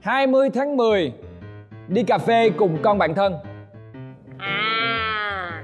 hai mươi tháng 10 đi cà phê cùng con bạn thân. À.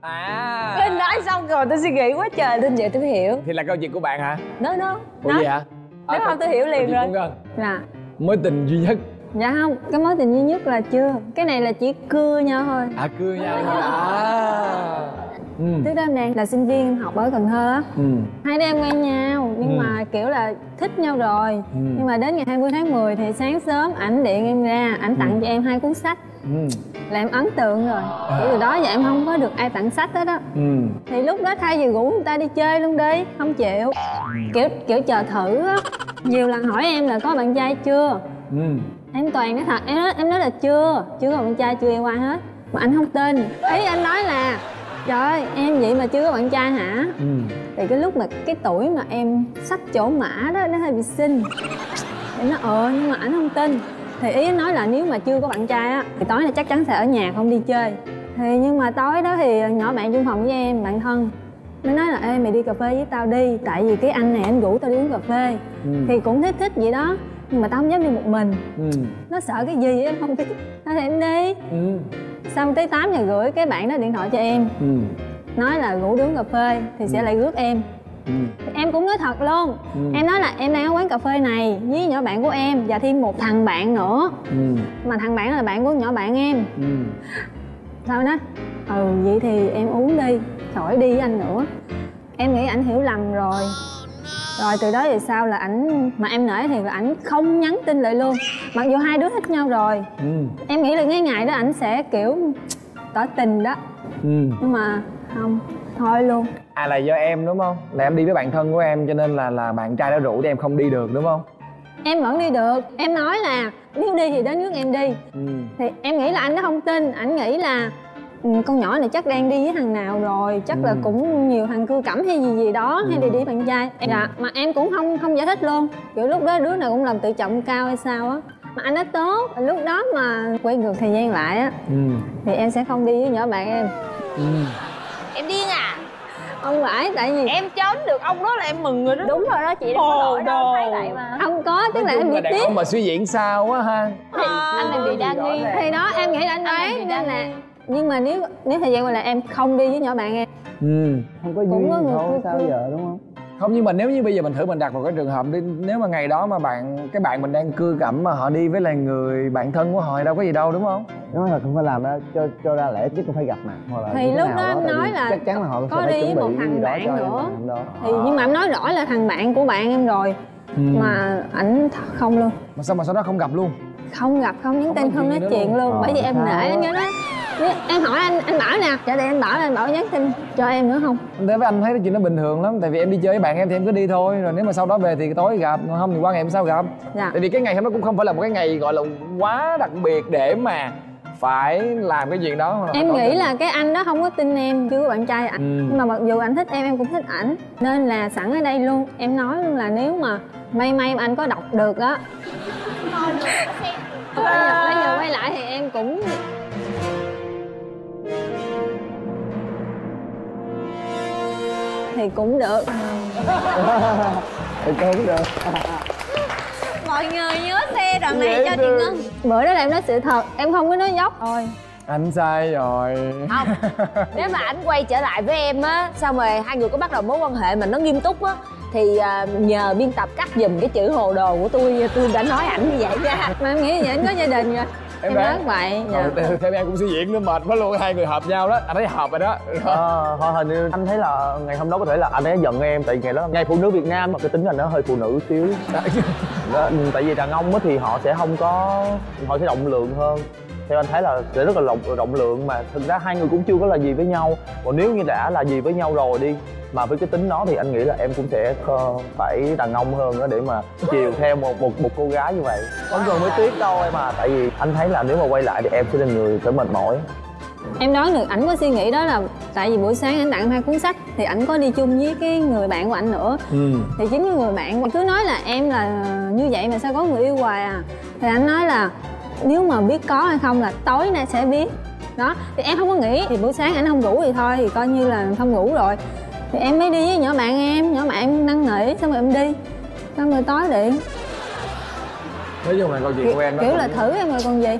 À. Linh nói xong rồi tôi suy nghĩ quá trời Linh vậy tôi hiểu. Thì là câu chuyện của bạn hả? Nó nó ủa gì hả? Nếu không tôi hiểu liền rồi. Ngân. Dạ. Mối tình duy nhất. Dạ không, cái mối tình duy nhất là chưa. Cái này là chỉ cưa nhau thôi. À cưa nhau thôi à ừ. Trước đó em đang là sinh viên em học ở Cần Thơ á. Ừ. Hai đứa em quen nhau nhưng Ừ. mà kiểu là thích nhau rồi. Ừ. Nhưng mà đến ngày 20 tháng 10 thì sáng sớm ảnh điện em ra Ảnh tặng cho em hai cuốn sách. Ừ. Là em ấn tượng rồi. Kiểu từ đó giờ em không có được ai tặng sách hết á. Ừ. Thì lúc đó thay vì rủ người ta đi chơi luôn đi Không chịu. Kiểu kiểu chờ thử á. Nhiều lần hỏi em là có bạn trai chưa? Ừ. Em toàn nói thật em nói, em nói là chưa. Chưa có bạn trai chưa yêu ai hết. Mà anh không tin. Ý anh nói là trời ơi em vậy mà chưa có bạn trai hả? Ừ. Thì cái lúc mà cái tuổi mà em sắp chỗ mã đó nó hơi bị xinh. Em nói ờ nhưng mà anh không tin. Thì ý nói là nếu mà chưa có bạn trai á thì tối nay chắc chắn sẽ ở nhà không đi chơi. Thì nhưng mà tối đó thì nhỏ bạn chung phòng với em bạn thân. Nó nói là ê mày đi cà phê với tao đi tại vì cái anh này anh rủ tao đi uống cà phê. Ừ. thì cũng thích thích vậy đó nhưng mà tao không dám đi một mình. Ừ. Nó sợ cái gì em không biết. Thôi thì em đi. Ừ xong tới 8 giờ rưỡi cái bạn đó điện thoại cho em. Ừ. Nói là đi uống cà phê thì sẽ lại rước em. Ừ. Em cũng nói thật luôn. Ừ. em nói là em đang ở quán cà phê này với nhỏ bạn của em và thêm một thằng bạn nữa. Ừ. Mà thằng bạn đó là bạn của nhỏ bạn em. Ừ. Sao nó ừ vậy thì em uống đi. Khỏi đi với anh nữa. Em nghĩ ảnh hiểu lầm rồi rồi từ đó về sau là ảnh mà em nể thì là ảnh không nhắn tin lại luôn. Mặc dù hai đứa thích nhau rồi. Ừ. Em nghĩ là cái ngày đó ảnh sẽ kiểu tỏ tình đó. Ừ. Nhưng mà không thôi luôn. À là do em đúng không? Là em đi với bạn thân của em cho nên là là bạn trai đã rủ thì em không đi được đúng không? Em vẫn đi được. Em nói là nếu đi thì đến nước em đi. Ừ. Thì em nghĩ là anh nó không tin. Ảnh nghĩ là "Ừ, con nhỏ này chắc đang đi với thằng nào rồi chắc là Ừ. cũng nhiều thằng cưa cẩm hay gì gì đó hay Ừ. đi đi bạn trai. Em, dạ mà em cũng không không giải thích luôn. Kiểu lúc đó đứa nào cũng làm tự trọng cao hay sao á. Mà anh nói tốt lúc đó mà quay ngược thời gian lại á ừ. thì em sẽ không đi với nhỏ bạn em. Ừ. Em điên à? Không phải tại vì Em trốn được ông đó là em mừng rồi đó. Đúng rồi đó chị đâu có lỗi đâu thấy vậy mà. Không có tức là em bị là tiếc. ông mà suy diễn sao quá ha. Anh này bị đa nghi. thì đó em nghĩ là anh bị nên là. Nhưng mà nếu nếu thời gian qua là em không đi với nhỏ bạn em ừ không có Cũng duyên có thôi cưa sao giờ đúng không? Không nhưng mà nếu như bây giờ mình thử mình đặt vào cái trường hợp đi nếu mà ngày đó mà bạn cái bạn mình đang cưa cẩm mà họ đi với là người bạn thân của họ thì đâu có gì đâu đúng không? Nói là không phải làm ra cho cho ra lẽ chứ không phải gặp mặt hoặc là Thì lúc nào đó vì nói là chắc chắn là họ có đi với một thằng đó bạn nữa. đó. Thì nhưng mà em nói rõ là thằng bạn của bạn em rồi ừ. mà ảnh không luôn. Mà sao mà sau đó không gặp luôn? Không gặp không nhắn tin không nói chuyện luôn. Ờ, bởi vì em nể anh nhớ đó em hỏi anh anh bảo nè. Trả tiền anh bảo anh bảo nhắn tin cho em nữa không? Thế với anh thấy cái chuyện đó bình thường lắm Tại vì em đi chơi với bạn em thì em cứ đi thôi. Rồi nếu mà sau đó về thì tối gặp Còn không thì qua ngày hôm sau gặp. Dạ. Tại vì cái ngày hôm đó cũng không phải là một cái ngày gọi là quá đặc biệt để mà phải làm cái chuyện đó. Em nghĩ là cái anh đó không có tin em chưa có bạn trai ảnh. Ừ. nhưng mà mặc dù anh thích em em cũng thích ảnh. Nên là sẵn ở đây luôn. Em nói luôn là nếu mà may may mà anh có đọc được á. Bây giờ, bây giờ quay lại thì em cũng thì cũng được. Thì cũng được. Mọi người nhớ xe đoạn này cho chị Ngân. Bữa đó là em nói sự thật em không có nói dốc thôi. Anh sai rồi. Không Nếu mà ảnh quay trở lại với em á Xong rồi hai người có bắt đầu mối quan hệ mà nó nghiêm túc á Thì à, nhờ biên tập cắt giùm cái chữ hồ đồ của tôi Tôi đã nói ảnh như vậy nha. Mà em nghĩ vậy anh có gia đình rồi em đoán. nói vậy dạ. Thêm em cũng suy diễn nó mệt quá luôn hai người hợp nhau đó anh thấy hợp rồi đó ờ thôi hình như anh thấy là ngày hôm đó có thể là anh ấy giận em tại vì ngày đó là ngày phụ nữ việt nam mà cái tính anh nó hơi phụ nữ xíu đó, ừ, tại vì đàn ông á thì họ sẽ không có họ sẽ rộng lượng hơn theo anh thấy là sẽ rất là rộng rộng lượng mà thực ra hai người cũng chưa có là gì với nhau còn nếu như đã là gì với nhau rồi đi mà với cái tính đó thì anh nghĩ là em cũng sẽ ờ, phải đàn ông hơn đó để mà chiều theo một một một cô gái như vậy. Không cần mới tiếc đâu em à tại vì anh thấy là nếu mà quay lại thì em sẽ là người phải mệt mỏi. Em đoán được ảnh có suy nghĩ đó là tại vì buổi sáng ảnh tặng hai cuốn sách thì ảnh có đi chung với cái người bạn của ảnh nữa. Ừ. thì chính cái người bạn cứ nói là em là như vậy mà sao có người yêu hoài à. Thì anh nói là nếu mà biết có hay không là tối nay sẽ biết. Đó thì em không có nghĩ thì buổi sáng ảnh không ngủ thì thôi thì coi như là không ngủ rồi thì em mới đi với nhỏ bạn em. Nhỏ bạn em năn nỉ xong rồi em đi. Xong rồi tối điện nói chung là câu chuyện của em nó kiểu là thử em rồi còn gì.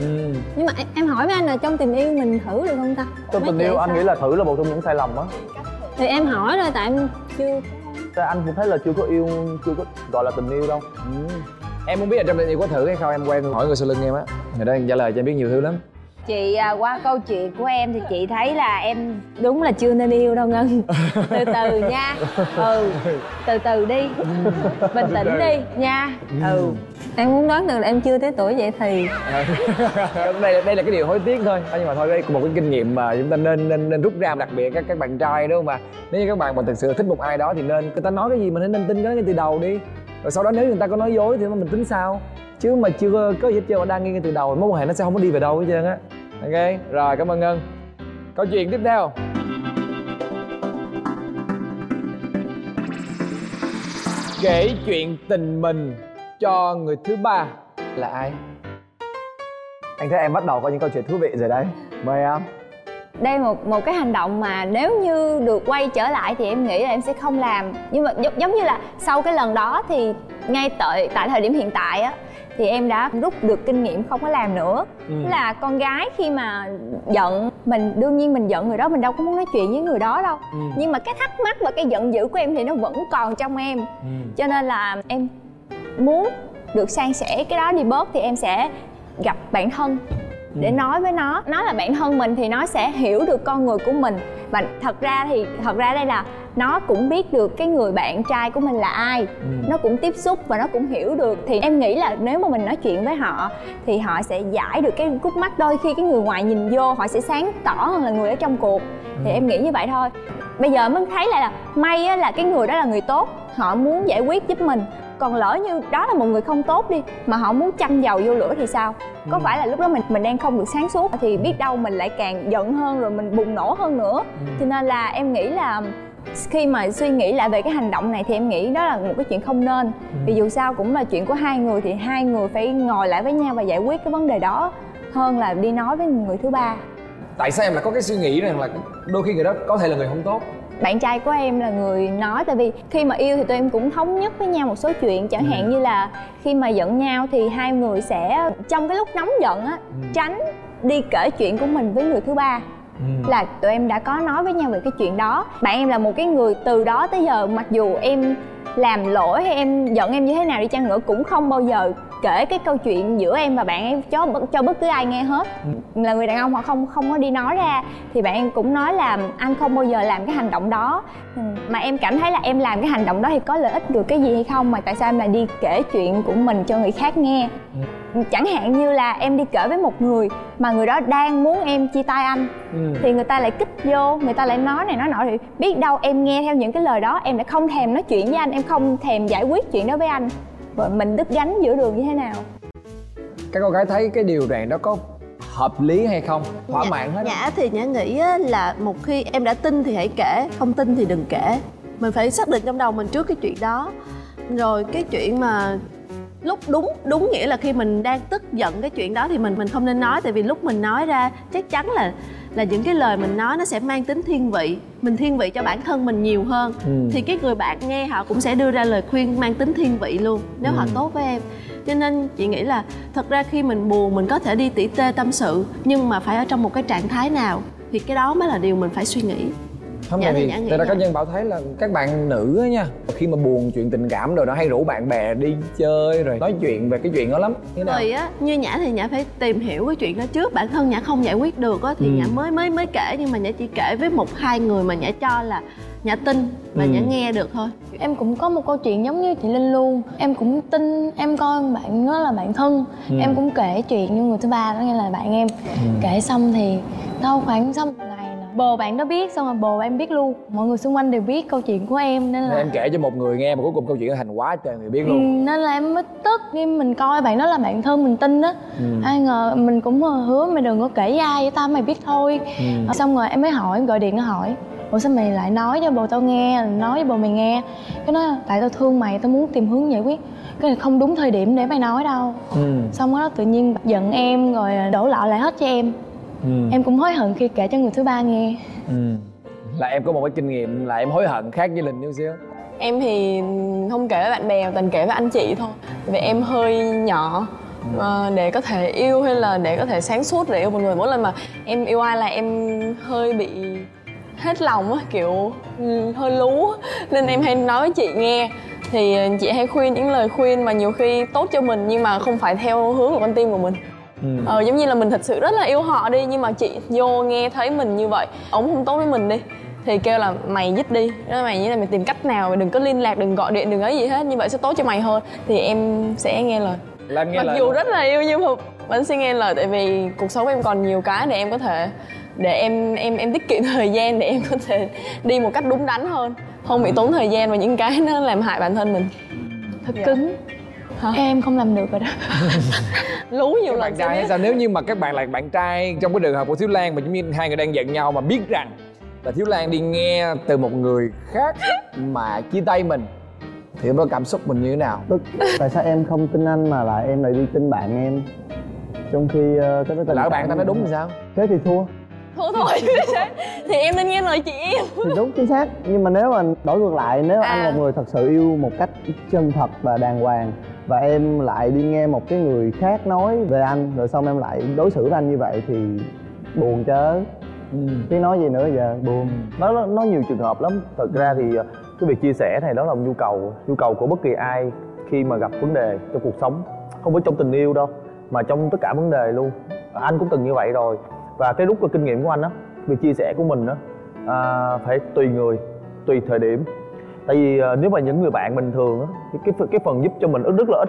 Ừ. nhưng mà em- em hỏi với anh là trong tình yêu mình thử được không ta? Trong Mấy tình yêu anh sao? nghĩ là thử là một trong những sai lầm á. Thì em hỏi rồi tại em chưa Tại anh cũng thấy là chưa có yêu chưa có gọi là tình yêu đâu. Ừ. em muốn biết là trong tình yêu có thử hay không em quen hỏi người sau lưng em á. Người đó trả lời cho em biết nhiều thứ lắm chị à, qua câu chuyện của em thì chị thấy là em đúng là chưa nên yêu đâu ngân. Từ từ nha. Ừ từ từ đi. Bình tĩnh đi nha. Ừ. Em muốn đoán được là em chưa tới tuổi vậy thì. Đây đây là cái điều hối tiếc thôi. Nhưng mà thôi đây là một cái kinh nghiệm mà chúng ta nên nên nên rút ra đặc biệt các các bạn trai đúng không mà. Nếu như các bạn mà thực sự thích một ai đó thì nên người ta nói cái gì mình nên tin cái đó ngay từ đầu đi. Rồi sau đó nếu người ta có nói dối thì mình tính sao chứ mà chưa có gì hết trơn đang nghe ngay từ đầu mối quan hệ nó sẽ không có đi về đâu hết trơn á. Ok rồi cảm ơn ngân. Câu chuyện tiếp theo. Kể chuyện tình mình cho người thứ ba là ai? Anh thấy em bắt đầu có những câu chuyện thú vị rồi đấy. Mời em. Đây một một cái hành động mà nếu như được quay trở lại thì em nghĩ là em sẽ không làm. Nhưng mà giống, giống như là sau cái lần đó thì ngay tại tại thời điểm hiện tại á thì em đã rút được kinh nghiệm không có làm nữa Ừ. Là con gái khi mà giận mình đương nhiên mình giận người đó mình đâu có muốn nói chuyện với người đó đâu Ừ. nhưng mà cái thắc mắc và cái giận dữ của em thì nó vẫn còn trong em Ừ. cho nên là em muốn được san sẻ cái đó đi bớt thì em sẽ gặp bạn thân để nói với nó nó là bạn thân mình thì nó sẽ hiểu được con người của mình. Và thật ra thì thật ra đây là nó cũng biết được cái người bạn trai của mình là ai. Nó cũng tiếp xúc và nó cũng hiểu được. Thì em nghĩ là nếu mà mình nói chuyện với họ thì họ sẽ giải được cái khúc mắc. Đôi khi cái người ngoài nhìn vô họ sẽ sáng tỏ hơn là người ở trong cuộc. Thì em nghĩ như vậy thôi. Bây giờ mới thấy lại là may á, là cái người đó là người tốt. Họ muốn giải quyết giúp mình còn lỡ như đó là một người không tốt đi mà họ muốn châm dầu vô lửa thì sao? Có phải là lúc đó mình mình đang không được sáng suốt thì biết đâu mình lại càng giận hơn rồi mình bùng nổ hơn nữa. Cho nên là em nghĩ là khi mà suy nghĩ lại về cái hành động này thì em nghĩ đó là một cái chuyện không nên. Vì dù sao cũng là chuyện của hai người thì hai người phải ngồi lại với nhau và giải quyết cái vấn đề đó hơn là đi nói với người thứ ba. Tại sao em lại có cái suy nghĩ rằng là đôi khi người đó có thể là người không tốt bạn trai của em là người nói tại vì khi mà yêu thì tụi em cũng thống nhất với nhau một số chuyện. Chẳng hạn như là khi mà giận nhau thì hai người sẽ trong cái lúc nóng giận á tránh đi kể chuyện của mình với người thứ ba. Là tụi em đã có nói với nhau về cái chuyện đó. Bạn em là một cái người từ đó tới giờ mặc dù em làm lỗi hay em giận em như thế nào đi chăng nữa cũng không bao giờ kể cái câu chuyện giữa em và bạn em cho cho bất cứ ai nghe hết. Là người đàn ông họ không không có đi nói ra thì bạn em cũng nói là anh không bao giờ làm cái hành động đó. Ừ, mà em cảm thấy là em làm cái hành động đó thì có lợi ích được cái gì hay không mà tại sao em lại đi kể chuyện của mình cho người khác nghe? Chẳng hạn như là em đi kể với một người mà người đó đang muốn em chia tay anh Ừ. thì người ta lại kích vô người ta lại nói này nói nọ thì biết đâu em nghe theo những cái lời đó em lại không thèm nói chuyện với anh em không thèm giải quyết chuyện đó với anh mình đứt gánh giữa đường như thế nào? Các cô gái thấy cái điều này nó có hợp lý hay không? Thỏa Nhã- mãn hết? Nhã thì Nhã nghĩ á, là một khi em đã tin thì hãy kể Không tin thì đừng kể. Mình phải xác định trong đầu mình trước cái chuyện đó. Rồi cái chuyện mà lúc đúng đúng nghĩa là khi mình đang tức giận cái chuyện đó thì mình mình không nên nói tại vì lúc mình nói ra chắc chắn là là những cái lời mình nói nó sẽ mang tính thiên vị mình thiên vị cho bản thân mình nhiều hơn Ừ. thì cái người bạn nghe họ cũng sẽ đưa ra lời khuyên mang tính thiên vị luôn nếu họ Ừ. tốt với em cho nên chị nghĩ là thật ra khi mình buồn mình có thể đi tỉ tê tâm sự nhưng mà phải ở trong một cái trạng thái nào thì cái đó mới là điều mình phải suy nghĩ không tại thì tại ra cá nhân bảo thấy là các bạn nữ á nha khi mà buồn chuyện tình cảm rồi nó hay rủ bạn bè đi chơi rồi nói chuyện về cái chuyện đó lắm. Thế nào? Rồi á như nhã thì nhã phải tìm hiểu cái chuyện đó trước. Bản thân nhã không giải quyết được á thì Ừ. nhã mới mới mới kể nhưng mà nhã chỉ kể với một hai người mà nhã cho là nhã tin và Ừ. nhã nghe được thôi. Em cũng có một câu chuyện giống như chị linh luôn. Em cũng tin em coi bạn đó là bạn thân. Ừ. em cũng kể chuyện cho người thứ ba đó nghe là bạn em. Kể xong thì đâu khoảng xong bồ bạn đó biết xong rồi bồ em biết luôn. Mọi người xung quanh đều biết câu chuyện của em nên Nên là em kể cho một người nghe mà cuối cùng câu chuyện nó thành quá trời người biết Ừ, luôn. nên là em mới tức khi mình coi bạn đó là bạn thân mình tin á. Ừ. ai ngờ mình cũng ờ, hứa mày đừng có kể với ai với tao mày biết thôi. Ừ. xong rồi em mới hỏi em gọi điện nó hỏi ủa sao mày lại nói cho bồ tao nghe nói với bồ mày nghe? Cái nói tại tao thương mày tao muốn tìm hướng giải quyết. Cái này không đúng thời điểm để mày nói đâu. Ừ. xong đó tự nhiên giận em rồi đổ lọ lại hết cho em Ừ. em cũng hối hận khi kể cho người thứ ba nghe. Ừ. là em có một cái kinh nghiệm là em hối hận khác với linh chút xíu. Em thì không kể với bạn bè toàn kể với anh chị thôi. Vì em hơi nhỏ mà để có thể yêu hay là để có thể sáng suốt để yêu một người. Mỗi lần mà em yêu ai là em hơi bị hết lòng á kiểu ừ, hơi lú. Nên em hay nói với chị nghe. Thì chị hay khuyên những lời khuyên mà nhiều khi tốt cho mình nhưng mà không phải theo hướng của con tim của mình ờ giống như là mình thật sự rất là yêu họ đi nhưng mà chị vô nghe thấy mình như vậy ổng không tốt với mình đi thì kêu là mày dứt đi nói mày như là mày tìm cách nào mày đừng có liên lạc đừng gọi điện đừng ấy gì hết như vậy sẽ tốt cho mày hơn. Thì em sẽ nghe lời. Là em nghe mặc lời dù rất là yêu nhưng mà vẫn sẽ nghe lời tại vì cuộc sống em còn nhiều cái để em có thể để em em em tiết kiệm thời gian để em có thể đi một cách đúng đắn hơn không bị tốn thời gian vào những cái nó làm hại bản thân mình. Thật cứng Hả? em không làm được rồi đó. Lú nhiều các lần bạn trai hay sao nếu như mà các bạn là bạn trai trong cái trường hợp của thiếu lan mà giống như hai người đang giận nhau mà biết rằng là thiếu lan đi nghe từ một người khác mà chia tay mình thì đó cảm xúc mình như thế nào? Tức tại sao em không tin anh mà lại em lại đi tin bạn em? Trong khi uh, cái đó lỡ bạn ta nói đúng thì sao? Thế thì thua. Thôi thôi. Thì em nên nghe lời chị em. Thì đúng chính xác. Nhưng mà nếu mà đổi ngược lại nếu À. anh là một người thật sự yêu một cách chân thật và đàng hoàng và em lại đi nghe một cái người khác nói về anh rồi xong em lại đối xử với anh như vậy thì buồn chớ. Chứ nói gì nữa giờ? Buồn. Nó nó, nó nhiều trường hợp lắm. Thật ra thì ờ, cái việc chia sẻ này đó là một nhu cầu nhu cầu của bất kỳ ai khi mà gặp vấn đề trong cuộc sống. Không phải trong tình yêu đâu mà trong tất cả vấn đề luôn. Anh cũng từng như vậy rồi. Và cái rút kinh nghiệm của anh á việc chia sẻ của mình á à, phải tùy người tùy thời điểm tại vì à, nếu mà những người bạn bình thường á cái, cái cái phần giúp cho mình rất rất là ít.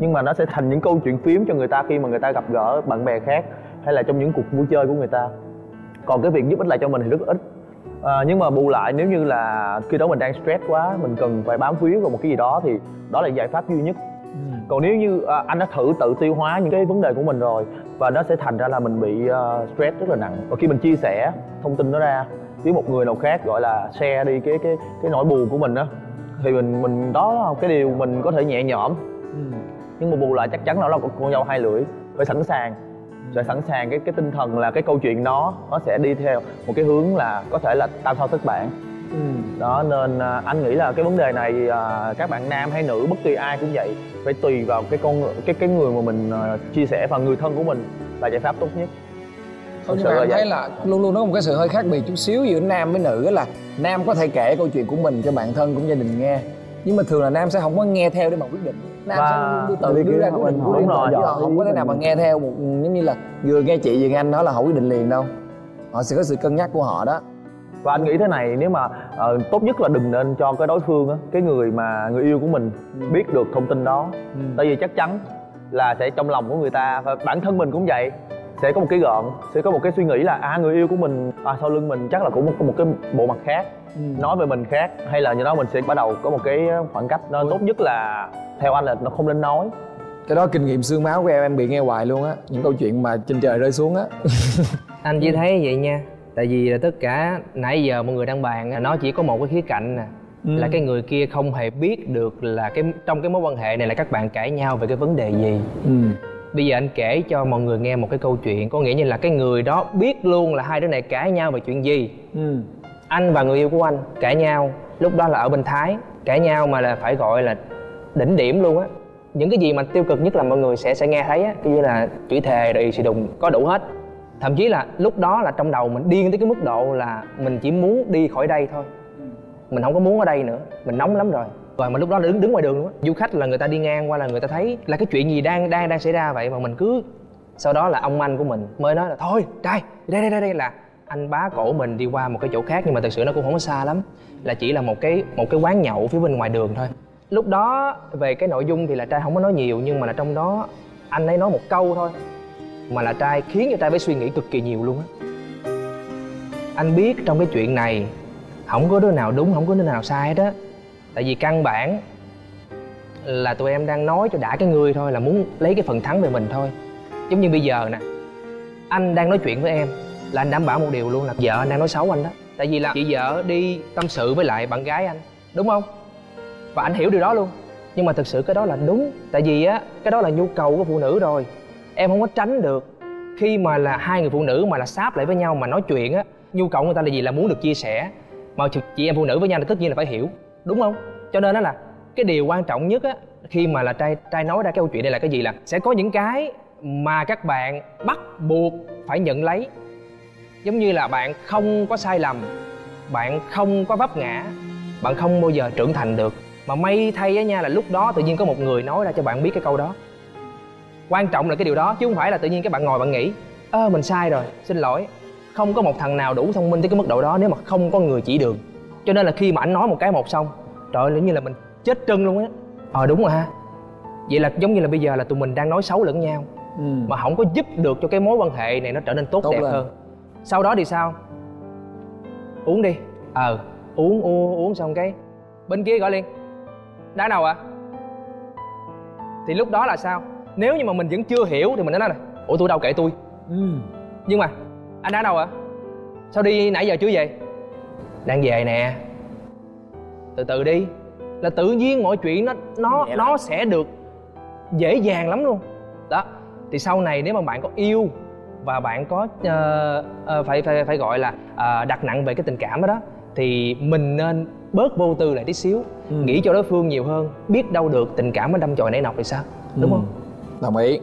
Nhưng mà nó sẽ thành những câu chuyện phím cho người ta khi mà người ta gặp gỡ bạn bè khác hay là trong những cuộc vui chơi của người ta. Còn cái việc giúp ích lại cho mình thì rất ít. À, nhưng mà bù lại nếu như là khi đó mình đang stress quá mình cần phải bám víu vào một cái gì đó thì đó là giải pháp duy nhất. Còn nếu như à, anh đã thử tự tiêu hóa những cái vấn đề của mình rồi và nó sẽ thành ra là mình bị à, stress rất là nặng. Và khi mình chia sẻ thông tin đó ra với một người nào khác gọi là share đi cái cái cái nỗi buồn của mình á. Thì mình mình đó là cái điều mình có thể nhẹ nhõm. Nhưng mà bù lại chắc chắn nó là con dao hai lưỡi phải sẵn sàng. Phải sẵn sàng cái cái tinh thần là cái câu chuyện đó nó sẽ đi theo một cái hướng là có thể là tam sao thất bản đó nên à, anh nghĩ là cái vấn đề này à, các bạn nam hay nữ bất kỳ ai cũng vậy phải tùy vào cái con cái cái người mà mình à, chia sẻ và người thân của mình là giải pháp tốt nhất Thật nhưng mà là em vậy. thấy là luôn luôn có một cái sự hơi khác biệt chút xíu giữa nam với nữ là nam có thể kể câu chuyện của mình cho bạn thân cũng gia đình nghe nhưng mà thường là nam sẽ không có nghe theo để mà quyết định. Nam Và sẽ đưa tự đưa ra quyết định của đúng riêng chứ giỏi họ không có thể nào mà nghe theo một giống như là vừa nghe chị vừa nghe anh nói là họ quyết định liền đâu. Họ sẽ có sự cân nhắc của họ đó. Và anh nghĩ thế này nếu mà ờ, tốt nhất là đừng nên cho cái đối phương á cái người mà người yêu của mình biết được thông tin đó. Tại vì chắc chắn là sẽ trong lòng của người ta và bản thân mình cũng vậy sẽ có một cái gợn sẽ có một cái suy nghĩ là à người yêu của mình à sau lưng mình chắc là cũng có một cái bộ mặt khác nói về mình khác hay là như đó mình sẽ bắt đầu có một cái khoảng cách. Nên tốt nhất là theo anh là nó không nên nói. Cái đó kinh nghiệm xương máu của em em bị nghe hoài luôn á những câu chuyện mà trên trời rơi xuống á. Anh chỉ thấy vậy nha tại vì là tất cả nãy giờ mọi người đang bàn á, nó chỉ có một cái khía cạnh nè là cái người kia không hề biết được là cái trong cái mối quan hệ này là các bạn cãi nhau về cái vấn đề gì. Ừ. bây giờ anh kể cho mọi người nghe một cái câu chuyện có nghĩa như là cái người đó biết luôn là hai đứa này cãi nhau về chuyện gì. Ừ. anh và người yêu của anh cãi nhau lúc đó là ở bên thái cãi nhau mà là phải gọi là đỉnh điểm luôn á. Những cái gì mà tiêu cực nhất là mọi người sẽ sẽ nghe thấy á kiểu như là chửi thề rồi xì đùng có đủ hết. Thậm chí là lúc đó là trong đầu mình điên tới cái mức độ là mình chỉ muốn đi khỏi đây thôi. Mình không có muốn ở đây nữa mình nóng lắm rồi rồi mà lúc đó là đứng đứng ngoài đường luôn á. Du khách là người ta đi ngang qua là người ta thấy là cái chuyện gì đang đang đang xảy ra vậy mà mình cứ, sau đó là ông anh của mình mới nói là, thôi, trai, đây đây đây đây là anh bá cổ mình đi qua một cái chỗ khác. Nhưng mà thực sự nó cũng không có xa lắm, là chỉ là một cái một cái quán nhậu phía bên ngoài đường thôi. Lúc đó về cái nội dung thì là trai không có nói nhiều, nhưng mà là trong đó anh ấy nói một câu thôi, mà là trai khiến cho trai phải suy nghĩ cực kỳ nhiều luôn á. Anh biết trong cái chuyện này không có đứa nào đúng, không có đứa nào sai hết á tại vì căn bản là tụi em đang nói cho đã cái người thôi, là muốn lấy cái phần thắng về mình thôi. Giống như bây giờ nè, anh đang nói chuyện với em là anh đảm bảo một điều luôn là vợ anh đang nói xấu anh đó. Tại vì là chị vợ đi tâm sự với lại bạn gái anh, đúng không? Và anh hiểu điều đó luôn. Nhưng mà thực sự cái đó là đúng. Tại vì á, cái đó là nhu cầu của phụ nữ rồi. Em không có tránh được khi mà là hai người phụ nữ mà là sáp lại với nhau mà nói chuyện á, nhu cầu người ta là gì? Là muốn được chia sẻ. Mà chị em phụ nữ với nhau thì tất nhiên là phải hiểu đúng không? Cho nên đó là cái điều quan trọng nhất á, khi mà là trai trai nói ra cái câu chuyện này là cái gì là sẽ có những cái mà các bạn bắt buộc phải nhận lấy. Giống như là bạn không có sai lầm, bạn không có vấp ngã, bạn không bao giờ trưởng thành được. Mà may thay á nha là lúc đó tự nhiên có một người nói ra cho bạn biết cái câu đó. Quan trọng là cái điều đó, chứ không phải là tự nhiên các bạn ngồi bạn nghĩ, ơ, mình sai rồi, xin lỗi. Không có một thằng nào đủ thông minh tới cái mức độ đó nếu mà không có người chỉ đường cho nên là khi mà anh nói một cái một xong trời ơi như là mình chết trân luôn á. Ờ đúng rồi ha. Vậy là giống như là bây giờ là tụi mình đang nói xấu lẫn nhau ừ. mà không có giúp được cho cái mối quan hệ này nó trở nên tốt, Tốt đẹp lên. hơn. Sau đó thì sao? Uống đi. Ờ uống uống uống xong cái bên kia gọi liền. Đã đâu ạ? Thì lúc đó là sao? Nếu như mà mình vẫn chưa hiểu thì mình nói là ủa tôi đâu kể tôi. Ừ. nhưng mà anh đã đâu ạ? Sao đi nãy giờ chưa về đang về nè. Từ từ đi là tự nhiên mọi chuyện nó nó nó sẽ được dễ dàng lắm luôn. Đó thì sau này nếu mà bạn có yêu và bạn có ờ, ờ, phải phải phải gọi là ờ, đặt nặng về cái tình cảm đó đó thì mình nên bớt vô tư lại tí xíu Ừ. nghĩ cho đối phương nhiều hơn biết đâu được tình cảm nó đâm chồi nảy nọc thì sao đúng Ừ. không? Đồng ý